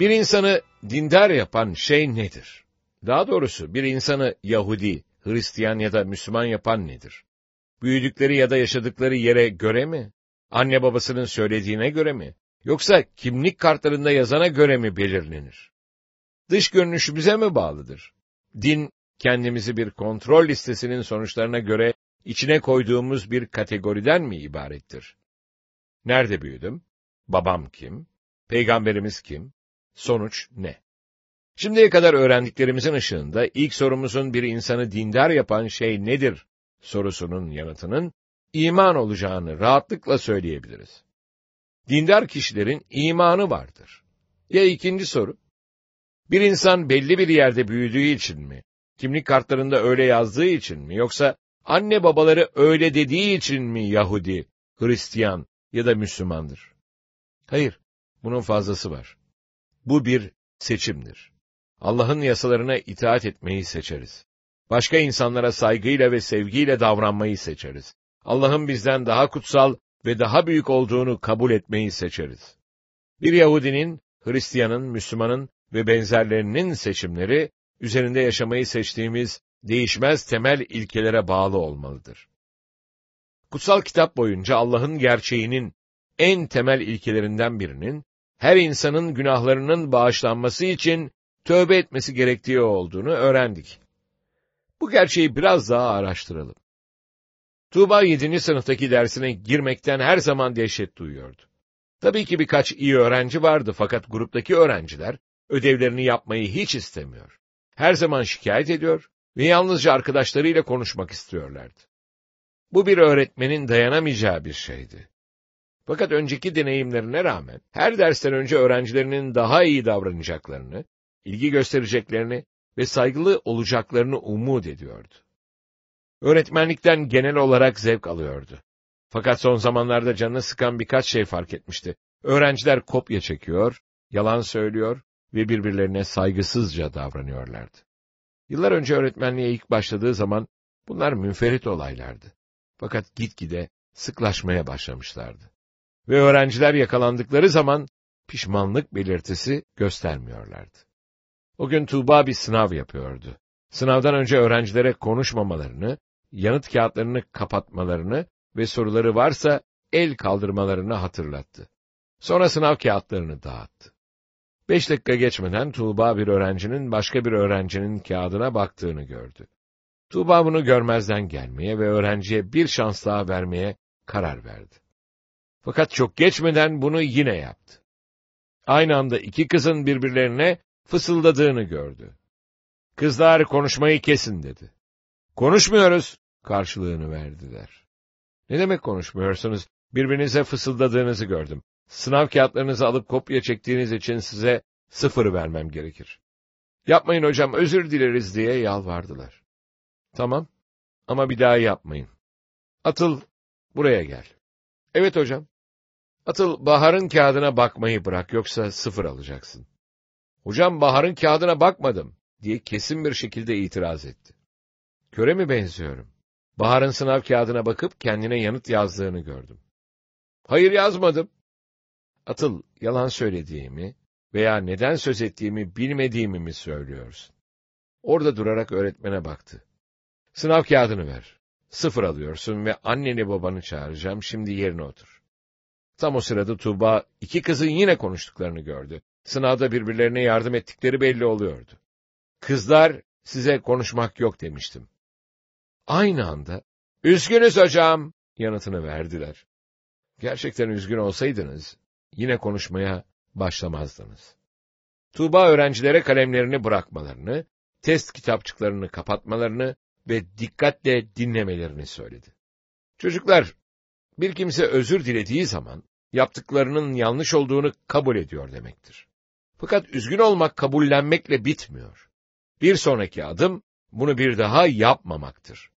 Bir insanı dindar yapan şey nedir? Daha doğrusu bir insanı Yahudi, Hristiyan ya da Müslüman yapan nedir? Büyüdükleri ya da yaşadıkları yere göre mi? Anne babasının söylediğine göre mi? Yoksa kimlik kartlarında yazana göre mi belirlenir? Dış görünüşümüze mi bağlıdır? Din, kendimizi bir kontrol listesinin sonuçlarına göre içine koyduğumuz bir kategoriden mi ibarettir? Nerede büyüdüm? Babam kim? Peygamberimiz kim? Sonuç ne? Şimdiye kadar öğrendiklerimizin ışığında ilk sorumuzun bir insanı dindar yapan şey nedir sorusunun yanıtının iman olacağını rahatlıkla söyleyebiliriz. Dindar kişilerin imanı vardır. Ya ikinci soru? Bir insan belli bir yerde büyüdüğü için mi, kimlik kartlarında öyle yazdığı için mi, yoksa anne babaları öyle dediği için mi Yahudi, Hristiyan ya da Müslümandır? Hayır, bunun fazlası var. Bu bir seçimdir. Allah'ın yasalarına itaat etmeyi seçeriz. Başka insanlara saygıyla ve sevgiyle davranmayı seçeriz. Allah'ın bizden daha kutsal ve daha büyük olduğunu kabul etmeyi seçeriz. Bir Yahudinin, Hristiyanın, Müslümanın ve benzerlerinin seçimleri, üzerinde yaşamayı seçtiğimiz değişmez temel ilkelere bağlı olmalıdır. Kutsal kitap boyunca Allah'ın gerçeğinin en temel ilkelerinden birinin, her insanın günahlarının bağışlanması için tövbe etmesi gerektiği olduğunu öğrendik. Bu gerçeği biraz daha araştıralım. Tuğba 7. sınıftaki dersine girmekten her zaman dehşet duyuyordu. Tabii ki birkaç iyi öğrenci vardı fakat gruptaki öğrenciler ödevlerini yapmayı hiç istemiyor. Her zaman şikayet ediyor ve yalnızca arkadaşlarıyla konuşmak istiyorlardı. Bu bir öğretmenin dayanamayacağı bir şeydi. Fakat önceki deneyimlerine rağmen her dersten önce öğrencilerinin daha iyi davranacaklarını, ilgi göstereceklerini ve saygılı olacaklarını umut ediyordu. Öğretmenlikten genel olarak zevk alıyordu. Fakat son zamanlarda canını sıkan birkaç şey fark etmişti. Öğrenciler kopya çekiyor, yalan söylüyor ve birbirlerine saygısızca davranıyorlardı. Yıllar önce öğretmenliğe ilk başladığı zaman bunlar münferit olaylardı. Fakat gitgide sıklaşmaya başlamışlardı. Ve öğrenciler yakalandıkları zaman pişmanlık belirtisi göstermiyorlardı. O gün Tuğba bir sınav yapıyordu. Sınavdan önce öğrencilere konuşmamalarını, yanıt kağıtlarını kapatmalarını ve soruları varsa el kaldırmalarını hatırlattı. Sonra sınav kağıtlarını dağıttı. Beş dakika geçmeden Tuğba bir öğrencinin başka bir öğrencinin kağıdına baktığını gördü. Tuğba bunu görmezden gelmeye ve öğrenciye bir şans daha vermeye karar verdi. Fakat çok geçmeden bunu yine yaptı. Aynı anda iki kızın birbirlerine fısıldadığını gördü. Kızlar konuşmayı kesin dedi. Konuşmuyoruz karşılığını verdiler. Ne demek konuşmuyorsunuz? Birbirinize fısıldadığınızı gördüm. Sınav kağıtlarınızı alıp kopya çektiğiniz için size sıfır vermem gerekir. Yapmayın hocam, özür dileriz diye yalvardılar. Tamam, ama bir daha yapmayın. Atıl, buraya gel. Evet hocam. Atıl, Bahar'ın kağıdına bakmayı bırak, yoksa sıfır alacaksın. Hocam, Bahar'ın kağıdına bakmadım, diye kesin bir şekilde itiraz etti. Köre mi benziyorum? Bahar'ın sınav kağıdına bakıp kendine yanıt yazdığını gördüm. Hayır yazmadım. Atıl, yalan söylediğimi veya neden söz ettiğimi bilmediğimi mi söylüyorsun? Orada durarak öğretmene baktı. Sınav kağıdını ver. Sıfır alıyorsun ve anneni babanı çağıracağım, şimdi yerine otur. Tam o sırada Tuğba, iki kızın yine konuştuklarını gördü. Sınavda birbirlerine yardım ettikleri belli oluyordu. Kızlar, size konuşmak yok demiştim. Aynı anda, üzgünüz hocam, yanıtını verdiler. Gerçekten üzgün olsaydınız, yine konuşmaya başlamazdınız. Tuğba öğrencilere kalemlerini bırakmalarını, test kitapçıklarını kapatmalarını ve dikkatle dinlemelerini söyledi. Çocuklar, bir kimse özür dilediği zaman, yaptıklarının yanlış olduğunu kabul ediyor demektir. Fakat üzgün olmak kabullenmekle bitmiyor. Bir sonraki adım, bunu bir daha yapmamaktır.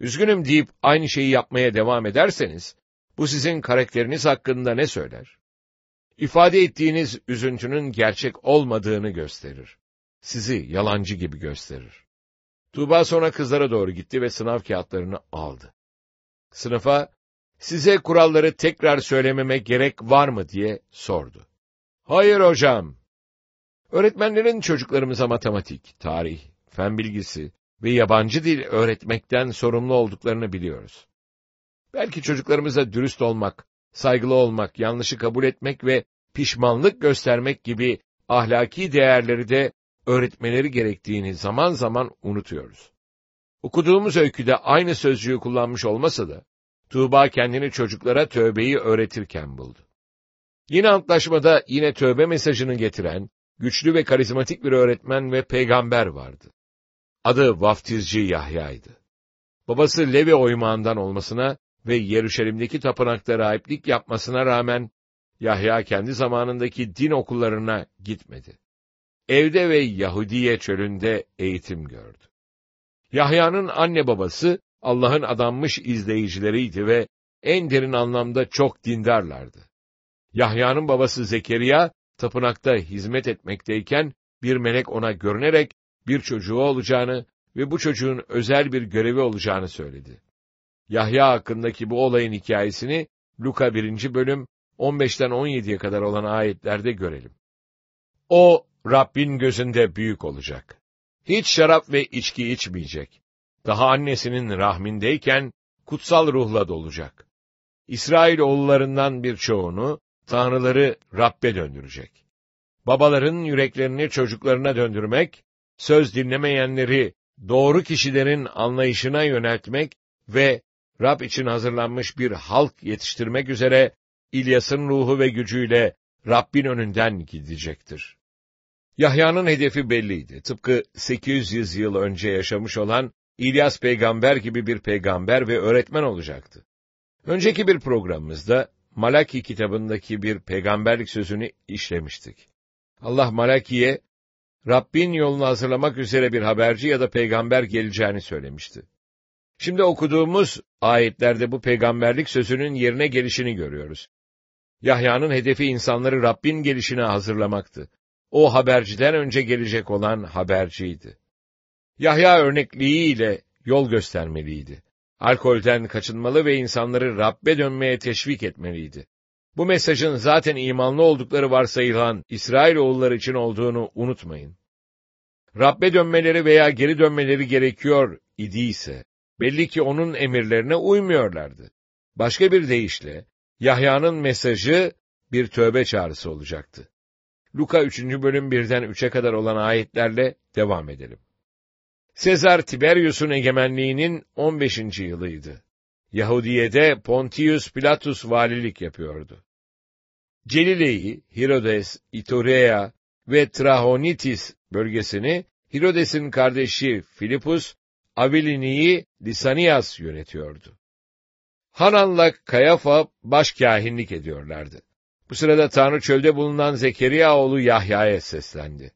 Üzgünüm deyip aynı şeyi yapmaya devam ederseniz, bu sizin karakteriniz hakkında ne söyler? İfade ettiğiniz üzüntünün gerçek olmadığını gösterir. Sizi yalancı gibi gösterir. Tuğba sonra kızlara doğru gitti ve sınav kağıtlarını aldı. Sınıfa, size kuralları tekrar söylememe gerek var mı diye sordu. Hayır hocam. Öğretmenlerin çocuklarımıza matematik, tarih, fen bilgisi ve yabancı dil öğretmekten sorumlu olduklarını biliyoruz. Belki çocuklarımıza dürüst olmak, saygılı olmak, yanlışı kabul etmek ve pişmanlık göstermek gibi ahlaki değerleri de öğretmeleri gerektiğini zaman zaman unutuyoruz. Okuduğumuz öyküde aynı sözcüğü kullanmış olmasa da, Tuğba kendini çocuklara tövbeyi öğretirken buldu. Yine antlaşmada yine tövbe mesajını getiren, güçlü ve karizmatik bir öğretmen ve peygamber vardı. Adı vaftizci Yahya'ydı. Babası Levi oymağından olmasına ve Yeruşalim'deki tapınakta rahiplik yapmasına rağmen, Yahya kendi zamanındaki din okullarına gitmedi. Evde ve Yahudiye çölünde eğitim gördü. Yahya'nın anne babası Allah'ın adanmış izleyicileriydi ve en derin anlamda çok dindarlardı. Yahya'nın babası Zekeriya, tapınakta hizmet etmekteyken bir melek ona görünerek bir çocuğu olacağını ve bu çocuğun özel bir görevi olacağını söyledi. Yahya hakkındaki bu olayın hikayesini Luka 1. bölüm 15'ten 17'ye kadar olan ayetlerde görelim. O, Rabbin gözünde büyük olacak. Hiç şarap ve içki içmeyecek. Daha annesinin rahmindeyken kutsal ruhla dolacak. İsrail oğullarından birçoğunu, tanrıları Rabbe döndürecek. Babaların yüreklerini çocuklarına döndürmek, söz dinlemeyenleri doğru kişilerin anlayışına yöneltmek ve Rab için hazırlanmış bir halk yetiştirmek üzere İlyas'ın ruhu ve gücüyle Rabbin önünden gidecektir. Yahya'nın hedefi belliydi. Tıpkı 800 yıl önce yaşamış olan İlyas peygamber gibi bir peygamber ve öğretmen olacaktı. Önceki bir programımızda Malaki kitabındaki bir peygamberlik sözünü işlemiştik. Allah Malaki'ye Rabbin yolunu hazırlamak üzere bir haberci ya da peygamber geleceğini söylemişti. Şimdi okuduğumuz ayetlerde bu peygamberlik sözünün yerine gelişini görüyoruz. Yahya'nın hedefi insanları Rabbin gelişine hazırlamaktı. O haberciden önce gelecek olan haberciydi. Yahya örnekliğiyle yol göstermeliydi. Alkolden kaçınmalı ve insanları Rabbe dönmeye teşvik etmeliydi. Bu mesajın zaten imanlı oldukları varsayılan İsrail oğulları için olduğunu unutmayın. Rabbe dönmeleri veya geri dönmeleri gerekiyor idiyse, belli ki onun emirlerine uymuyorlardı. Başka bir deyişle, Yahya'nın mesajı bir tövbe çağrısı olacaktı. Luka 3. bölüm 1'den 3'e kadar olan ayetlerle devam edelim. Sezar Tiberius'un egemenliğinin 15. yılıydı. Yahudiye'de Pontius Pilatus valilik yapıyordu. Celile'yi, Herodes, Iturea ve Trahonitis bölgesini Herodes'in kardeşi Filipus, Avilini'yi Lisanias yönetiyordu. Hanan'la Kayafa başkâhinlik ediyorlardı. Bu sırada Tanrı çölde bulunan Zekeriya oğlu Yahya'ya seslendi.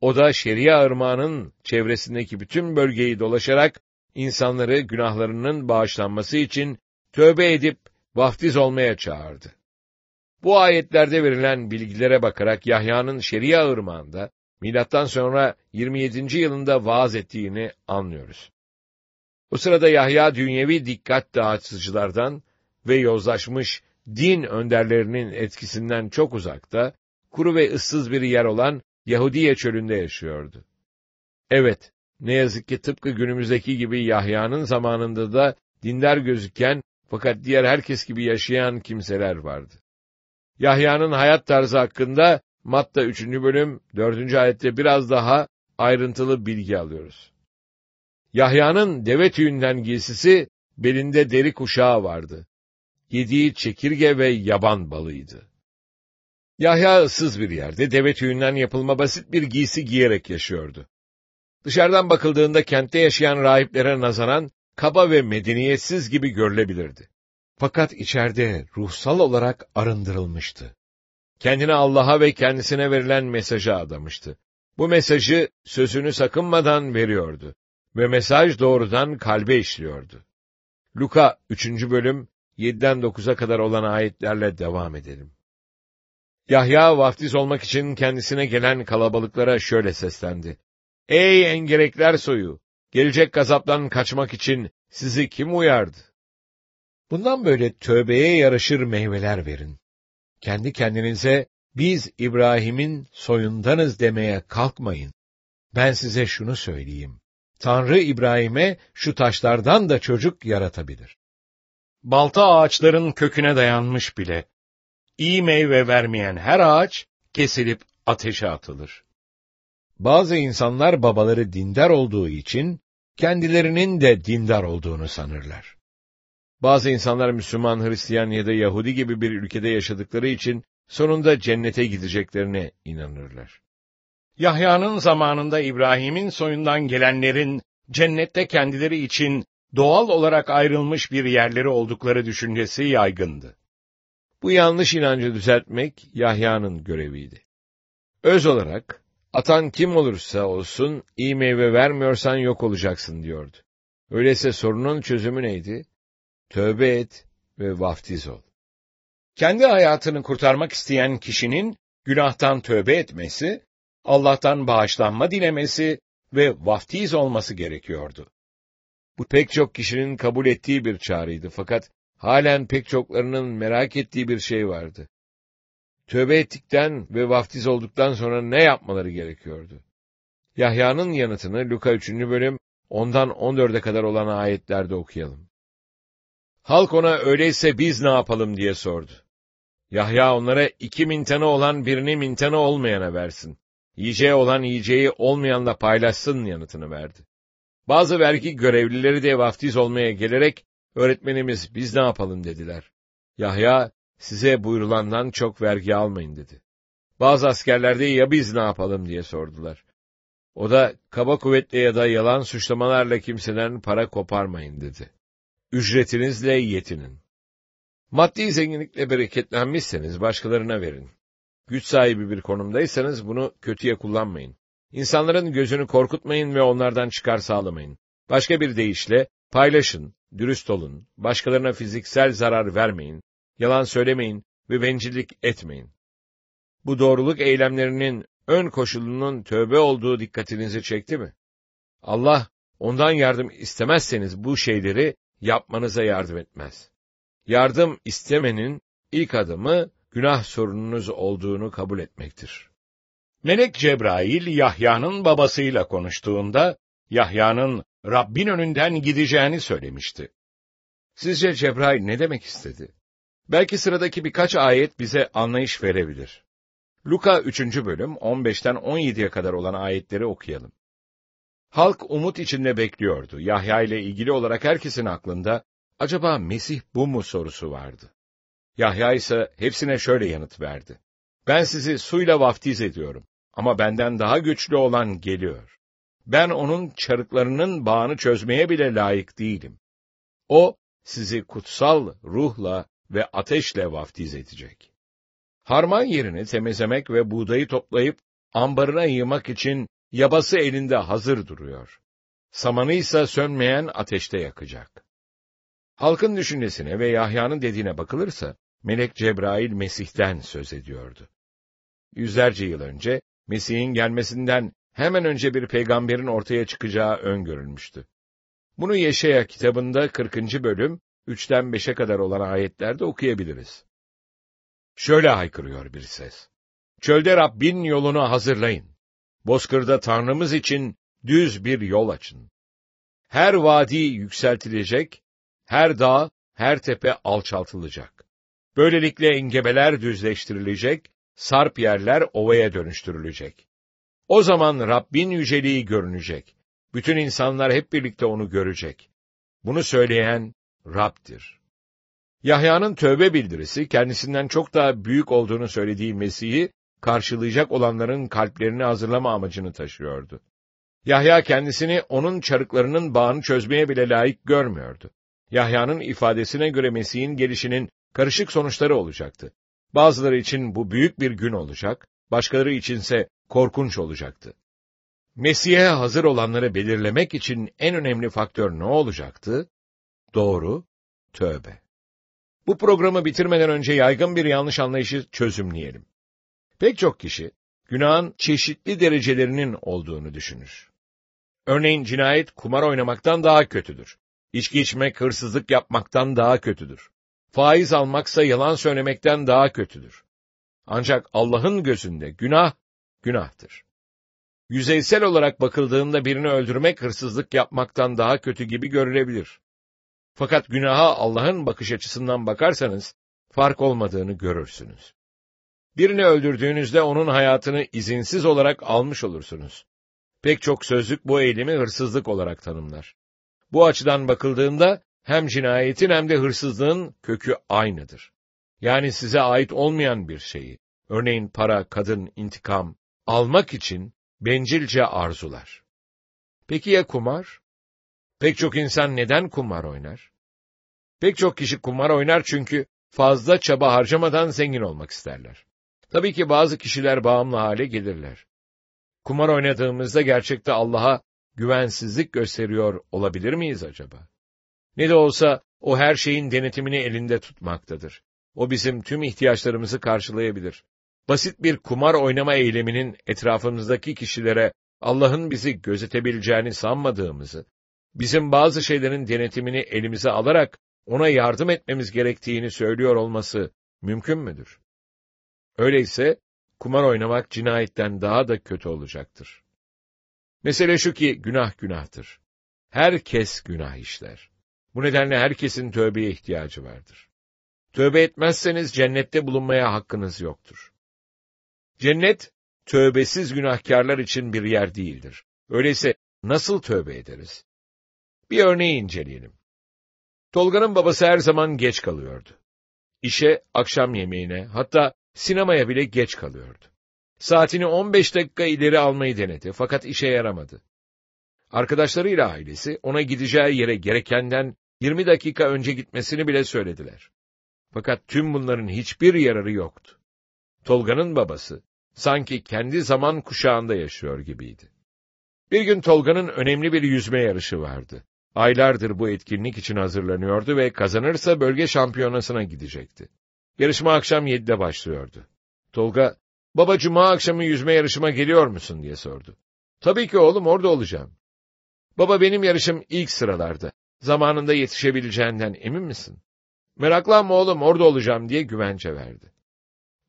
O da Şeria ırmağının çevresindeki bütün bölgeyi dolaşarak insanları günahlarının bağışlanması için tövbe edip vaftiz olmaya çağırdı. Bu ayetlerde verilen bilgilere bakarak Yahya'nın Şeria ırmağında milattan sonra 27. yılında vaaz ettiğini anlıyoruz. O sırada Yahya dünyevi dikkat dağıtıcılardan ve yozlaşmış din önderlerinin etkisinden çok uzakta, kuru ve ıssız bir yer olan Yahudiye çölünde yaşıyordu. Evet, ne yazık ki tıpkı günümüzdeki gibi Yahya'nın zamanında da dindar gözüken fakat diğer herkes gibi yaşayan kimseler vardı. Yahya'nın hayat tarzı hakkında Matta 3. bölüm 4. ayette biraz daha ayrıntılı bilgi alıyoruz. Yahya'nın deve tüyünden giysisi, belinde deri kuşağı vardı. Yediği çekirge ve yaban balıydı. Yahya ıssız bir yerde deve tüyünden yapılma basit bir giysi giyerek yaşıyordu. Dışarıdan bakıldığında kentte yaşayan rahiplere nazaran kaba ve medeniyetsiz gibi görülebilirdi. Fakat içeride ruhsal olarak arındırılmıştı. Kendini Allah'a ve kendisine verilen mesaja adamıştı. Bu mesajı sözünü sakınmadan veriyordu ve mesaj doğrudan kalbe işliyordu. Luka 3. bölüm 7'den 9'a kadar olan ayetlerle devam edelim. Yahya vaftiz olmak için kendisine gelen kalabalıklara şöyle seslendi. Ey engerekler soyu! Gelecek gazaptan kaçmak için sizi kim uyardı? Bundan böyle tövbeye yaraşır meyveler verin. Kendi kendinize biz İbrahim'in soyundanız demeye kalkmayın. Ben size şunu söyleyeyim. Tanrı İbrahim'e şu taşlardan da çocuk yaratabilir. Balta ağaçların köküne dayanmış bile. İyi meyve vermeyen her ağaç kesilip ateşe atılır. Bazı insanlar babaları dindar olduğu için kendilerinin de dindar olduğunu sanırlar. Bazı insanlar Müslüman, Hristiyan ya da Yahudi gibi bir ülkede yaşadıkları için sonunda cennete gideceklerine inanırlar. Yahya'nın zamanında İbrahim'in soyundan gelenlerin cennette kendileri için doğal olarak ayrılmış bir yerleri oldukları düşüncesi yaygındı. Bu yanlış inancı düzeltmek Yahya'nın göreviydi. Öz olarak, atan kim olursa olsun, iyi meyve vermiyorsan yok olacaksın diyordu. Öyleyse sorunun çözümü neydi? Tövbe et ve vaftiz ol. Kendi hayatını kurtarmak isteyen kişinin günahtan tövbe etmesi, Allah'tan bağışlanma dilemesi ve vaftiz olması gerekiyordu. Bu pek çok kişinin kabul ettiği bir çağrıydı fakat halen pek çoklarının merak ettiği bir şey vardı. Tövbe ettikten ve vaftiz olduktan sonra ne yapmaları gerekiyordu? Yahya'nın yanıtını Luka 3. bölüm ondan 14'e kadar olan ayetlerde okuyalım. Halk ona öyleyse biz ne yapalım diye sordu. Yahya onlara iki mintana olan birini mintana olmayana versin. Yiyeceği olan yiyeceği olmayanla paylaşsın yanıtını verdi. Bazı vergi görevlileri de vaftiz olmaya gelerek, öğretmenimiz biz ne yapalım dediler. Yahya, size buyurulandan çok vergi almayın dedi. Bazı askerler de ya biz ne yapalım diye sordular. O da kaba kuvvetle ya da yalan suçlamalarla kimseden para koparmayın dedi. Ücretinizle yetinin. Maddi zenginlikle bereketlenmişseniz başkalarına verin. Güç sahibi bir konumdaysanız bunu kötüye kullanmayın. İnsanların gözünü korkutmayın ve onlardan çıkar sağlamayın. Başka bir deyişle, paylaşın, dürüst olun, başkalarına fiziksel zarar vermeyin, yalan söylemeyin ve bencillik etmeyin. Bu doğruluk eylemlerinin ön koşulunun tövbe olduğu dikkatinizi çekti mi? Allah, ondan yardım istemezseniz bu şeyleri yapmanıza yardım etmez. Yardım istemenin ilk adımı günah sorununuz olduğunu kabul etmektir. Melek Cebrail Yahya'nın babasıyla konuştuğunda Yahya'nın Rabbin önünden gideceğini söylemişti. Sizce Cebrail ne demek istedi? Belki sıradaki birkaç ayet bize anlayış verebilir. Luka 3. bölüm 15'ten 17'ye kadar olan ayetleri okuyalım. Halk umut içinde bekliyordu. Yahya ile ilgili olarak herkesin aklında acaba Mesih bu mu sorusu vardı. Yahya ise hepsine şöyle yanıt verdi. Ben sizi suyla vaftiz ediyorum ama benden daha güçlü olan geliyor. Ben onun çarıklarının bağını çözmeye bile layık değilim. O sizi kutsal ruhla ve ateşle vaftiz edecek. Harman yerini temizlemek ve buğdayı toplayıp ambarına yığmak için yabası elinde hazır duruyor. Samanı ise sönmeyen ateşte yakacak. Halkın düşüncesine ve Yahya'nın dediğine bakılırsa, Melek Cebrail Mesih'ten söz ediyordu. Yüzlerce yıl önce, Mesih'in gelmesinden hemen önce bir peygamberin ortaya çıkacağı öngörülmüştü. Bunu Yeşaya kitabında 40. bölüm, 3'ten 5'e kadar olan ayetlerde okuyabiliriz. Şöyle haykırıyor bir ses. Çölde Rabbin yolunu hazırlayın. Bozkırda Tanrımız için düz bir yol açın. Her vadi yükseltilecek, her dağ, her tepe alçaltılacak. Böylelikle engebeler düzleştirilecek, sarp yerler ovaya dönüştürülecek. O zaman Rabbin yüceliği görünecek. Bütün insanlar hep birlikte onu görecek. Bunu söyleyen Rab'dir. Yahya'nın tövbe bildirisi kendisinden çok daha büyük olduğunu söylediği Mesih'i karşılayacak olanların kalplerini hazırlama amacını taşıyordu. Yahya kendisini onun çarıklarının bağını çözmeye bile layık görmüyordu. Yahya'nın ifadesine göre Mesih'in gelişinin karışık sonuçları olacaktı. Bazıları için bu büyük bir gün olacak, başkaları içinse korkunç olacaktı. Mesih'e hazır olanları belirlemek için en önemli faktör ne olacaktı? Doğru, tövbe. Bu programı bitirmeden önce yaygın bir yanlış anlayışı çözümleyelim. Pek çok kişi, günahın çeşitli derecelerinin olduğunu düşünür. Örneğin cinayet kumar oynamaktan daha kötüdür. İçki içmek hırsızlık yapmaktan daha kötüdür. Faiz almaksa yalan söylemekten daha kötüdür. Ancak Allah'ın gözünde günah, günahtır. Yüzeysel olarak bakıldığında birini öldürmek hırsızlık yapmaktan daha kötü gibi görülebilir. Fakat günaha Allah'ın bakış açısından bakarsanız, fark olmadığını görürsünüz. Birini öldürdüğünüzde onun hayatını izinsiz olarak almış olursunuz. Pek çok sözlük bu eylemi hırsızlık olarak tanımlar. Bu açıdan bakıldığında hem cinayetin hem de hırsızlığın kökü aynıdır. Yani size ait olmayan bir şeyi, örneğin para, kadın, intikam, almak için bencilce arzular. Peki ya kumar? Pek çok insan neden kumar oynar? Pek çok kişi kumar oynar çünkü fazla çaba harcamadan zengin olmak isterler. Tabii ki bazı kişiler bağımlı hale gelirler. Kumar oynadığımızda gerçekte Allah'a güvensizlik gösteriyor olabilir miyiz acaba? Ne de olsa o her şeyin denetimini elinde tutmaktadır. O bizim tüm ihtiyaçlarımızı karşılayabilir. Basit bir kumar oynama eyleminin etrafımızdaki kişilere Allah'ın bizi gözetebileceğini sanmadığımızı, bizim bazı şeylerin denetimini elimize alarak ona yardım etmemiz gerektiğini söylüyor olması mümkün müdür? Öyleyse kumar oynamak cinayetten daha da kötü olacaktır. Mesele şu ki günah günahtır. Herkes günah işler. Bu nedenle herkesin tövbeye ihtiyacı vardır. Tövbe etmezseniz cennette bulunmaya hakkınız yoktur. Cennet, tövbesiz günahkarlar için bir yer değildir. Öyleyse nasıl tövbe ederiz? Bir örneği inceleyelim. Tolga'nın babası her zaman geç kalıyordu. İşe, akşam yemeğine, hatta sinemaya bile geç kalıyordu. Saatini 15 dakika ileri almayı denedi fakat işe yaramadı. Arkadaşlarıyla ailesi ona gideceği yere gerekenden 20 dakika önce gitmesini bile söylediler. Fakat tüm bunların hiçbir yararı yoktu. Tolga'nın babası sanki kendi zaman kuşağında yaşıyor gibiydi. Bir gün Tolga'nın önemli bir yüzme yarışı vardı. Aylardır bu etkinlik için hazırlanıyordu ve kazanırsa bölge şampiyonasına gidecekti. Yarışma akşam 7'de başlıyordu. Tolga, baba cuma akşamı yüzme yarışıma geliyor musun diye sordu. Tabii ki oğlum orada olacağım. Baba benim yarışım ilk sıralarda. Zamanında yetişebileceğinden emin misin? Meraklanma oğlum orada olacağım diye güvence verdi.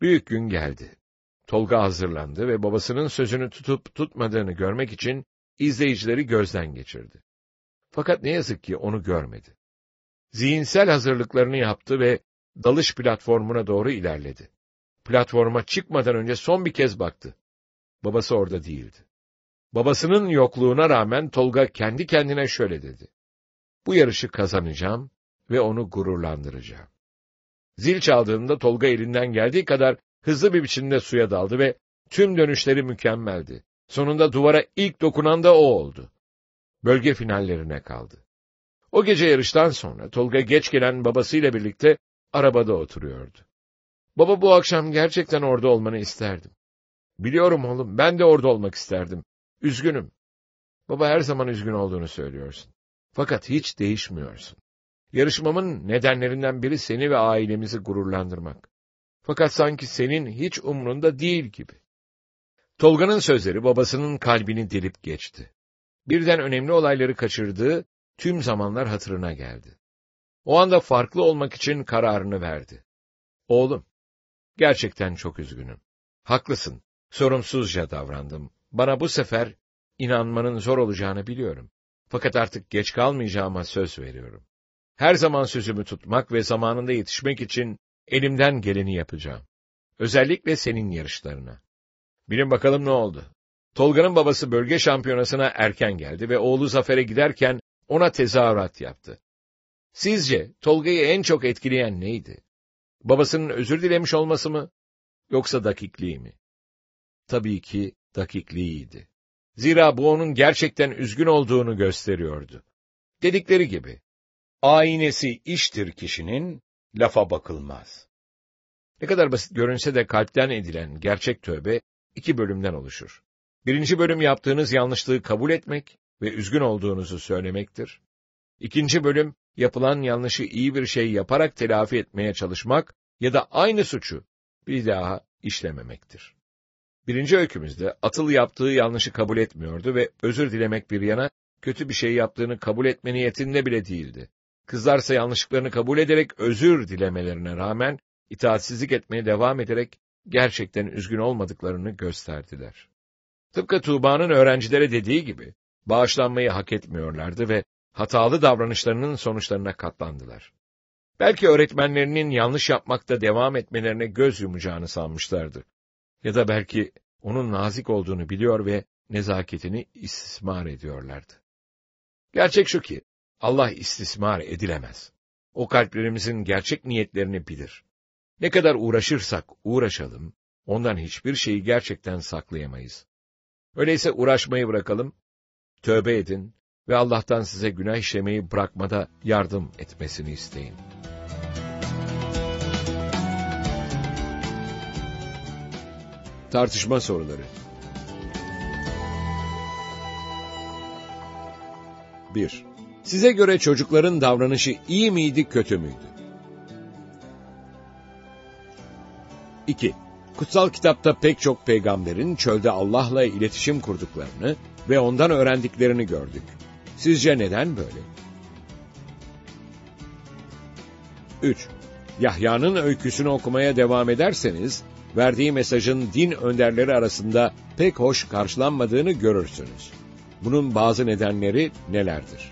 Büyük gün geldi. Tolga hazırlandı ve babasının sözünü tutup tutmadığını görmek için izleyicileri gözden geçirdi. Fakat ne yazık ki onu görmedi. Zihinsel hazırlıklarını yaptı ve dalış platformuna doğru ilerledi. Platforma çıkmadan önce son bir kez baktı. Babası orada değildi. Babasının yokluğuna rağmen Tolga kendi kendine şöyle dedi. Bu yarışı kazanacağım ve onu gururlandıracağım. Zil çaldığında Tolga elinden geldiği kadar hızlı bir biçimde suya daldı ve tüm dönüşleri mükemmeldi. Sonunda duvara ilk dokunan da o oldu. Bölge finallerine kaldı. O gece yarıştan sonra Tolga geç gelen babasıyla birlikte arabada oturuyordu. Baba bu akşam gerçekten orada olmanı isterdim. Biliyorum oğlum, ben de orada olmak isterdim. Üzgünüm. Baba her zaman üzgün olduğunu söylüyorsun. Fakat hiç değişmiyorsun. Yarışmamın nedenlerinden biri seni ve ailemizi gururlandırmak. Fakat sanki senin hiç umrunda değil gibi. Tolga'nın sözleri babasının kalbini delip geçti. Birden önemli olayları kaçırdığı tüm zamanlar hatırına geldi. O anda farklı olmak için kararını verdi. Oğlum, gerçekten çok üzgünüm. Haklısın, sorumsuzca davrandım. Bana bu sefer inanmanın zor olacağını biliyorum. Fakat artık geç kalmayacağıma söz veriyorum. Her zaman sözümü tutmak ve zamanında yetişmek için elimden geleni yapacağım. Özellikle senin yarışlarına. Bilin bakalım ne oldu? Tolga'nın babası bölge şampiyonasına erken geldi ve oğlu Zafer'e giderken ona tezahürat yaptı. Sizce Tolga'yı en çok etkileyen neydi? Babasının özür dilemiş olması mı? Yoksa dakikliği mi? Tabii ki dakikliğiydi. Zira bu onun gerçekten üzgün olduğunu gösteriyordu. Dedikleri gibi, Aynesi iştir kişinin, lafa bakılmaz. Ne kadar basit görünse de kalpten edilen gerçek tövbe iki bölümden oluşur. Birinci bölüm yaptığınız yanlışlığı kabul etmek ve üzgün olduğunuzu söylemektir. İkinci bölüm, yapılan yanlışı iyi bir şey yaparak telafi etmeye çalışmak ya da aynı suçu bir daha işlememektir. Birinci öykümüzde Atıl yaptığı yanlışı kabul etmiyordu ve özür dilemek bir yana, kötü bir şey yaptığını kabul etme niyetinde bile değildi. Kızlarsa yanlışlıklarını kabul ederek özür dilemelerine rağmen, itaatsizlik etmeye devam ederek gerçekten üzgün olmadıklarını gösterdiler. Tıpkı Tuğba'nın öğrencilere dediği gibi, bağışlanmayı hak etmiyorlardı ve hatalı davranışlarının sonuçlarına katlandılar. Belki öğretmenlerinin yanlış yapmakta devam etmelerine göz yumacağını sanmışlardı. Ya da belki onun nazik olduğunu biliyor ve nezaketini istismar ediyorlardı. Gerçek şu ki, Allah istismar edilemez. O kalplerimizin gerçek niyetlerini bilir. Ne kadar uğraşırsak uğraşalım, ondan hiçbir şeyi gerçekten saklayamayız. Öyleyse uğraşmayı bırakalım, tövbe edin ve Allah'tan size günah işlemeyi bırakmada yardım etmesini isteyin. Tartışma soruları 1. Size göre çocukların davranışı iyi miydi, kötü müydü? 2. Kutsal kitapta pek çok peygamberin çölde Allah'la iletişim kurduklarını ve ondan öğrendiklerini gördük. Sizce neden böyle? 3. Yahya'nın öyküsünü okumaya devam ederseniz, verdiği mesajın din önderleri arasında pek hoş karşılanmadığını görürsünüz. Bunun bazı nedenleri nelerdir?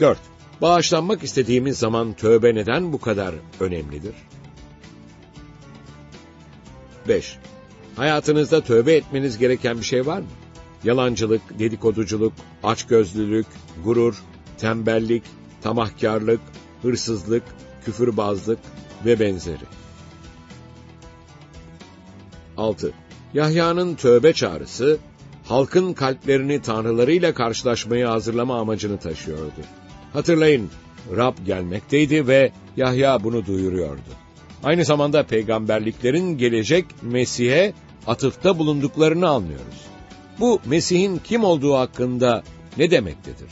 4. Bağışlanmak istediğimiz zaman tövbe neden bu kadar önemlidir? 5. Hayatınızda tövbe etmeniz gereken bir şey var mı? Yalancılık, dedikoduculuk, açgözlülük, gurur, tembellik, tamahkarlık, hırsızlık, küfürbazlık ve benzeri. 6. Yahya'nın tövbe çağrısı, halkın kalplerini tanrılarıyla karşılaşmaya hazırlama amacını taşıyordu. Hatırlayın, Rab gelmekteydi ve Yahya bunu duyuruyordu. Aynı zamanda peygamberliklerin gelecek Mesih'e atıfta bulunduklarını anlıyoruz. Bu Mesih'in kim olduğu hakkında ne demektedir?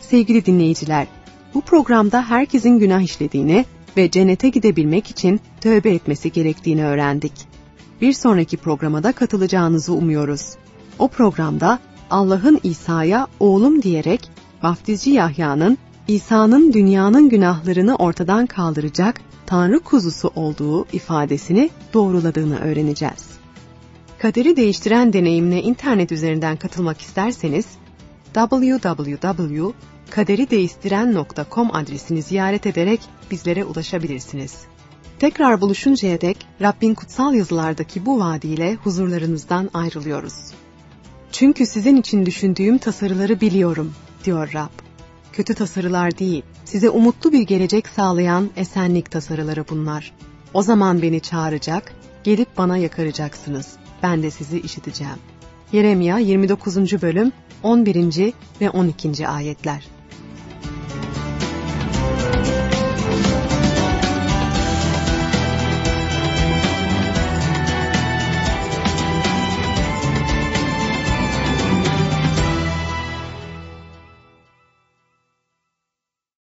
Sevgili dinleyiciler, bu programda herkesin günah işlediğini ve cennete gidebilmek için tövbe etmesi gerektiğini öğrendik. Bir sonraki programada katılacağınızı umuyoruz. O programda Allah'ın İsa'ya oğlum diyerek vaftizci Yahya'nın İsa'nın dünyanın günahlarını ortadan kaldıracak Tanrı kuzusu olduğu ifadesini doğruladığını öğreneceğiz. Kaderi değiştiren deneyimine internet üzerinden katılmak isterseniz www.kaderideistiren.com adresini ziyaret ederek bizlere ulaşabilirsiniz. Tekrar buluşuncaya dek Rabbin kutsal yazılardaki bu vaadiyle huzurlarınızdan ayrılıyoruz. Çünkü sizin için düşündüğüm tasarıları biliyorum, diyor Rab. Kötü tasarılar değil, size umutlu bir gelecek sağlayan esenlik tasarıları bunlar. O zaman beni çağıracak, gelip bana yakaracaksınız. Ben de sizi işiteceğim. Yeremya 29. bölüm 11. ve 12. ayetler.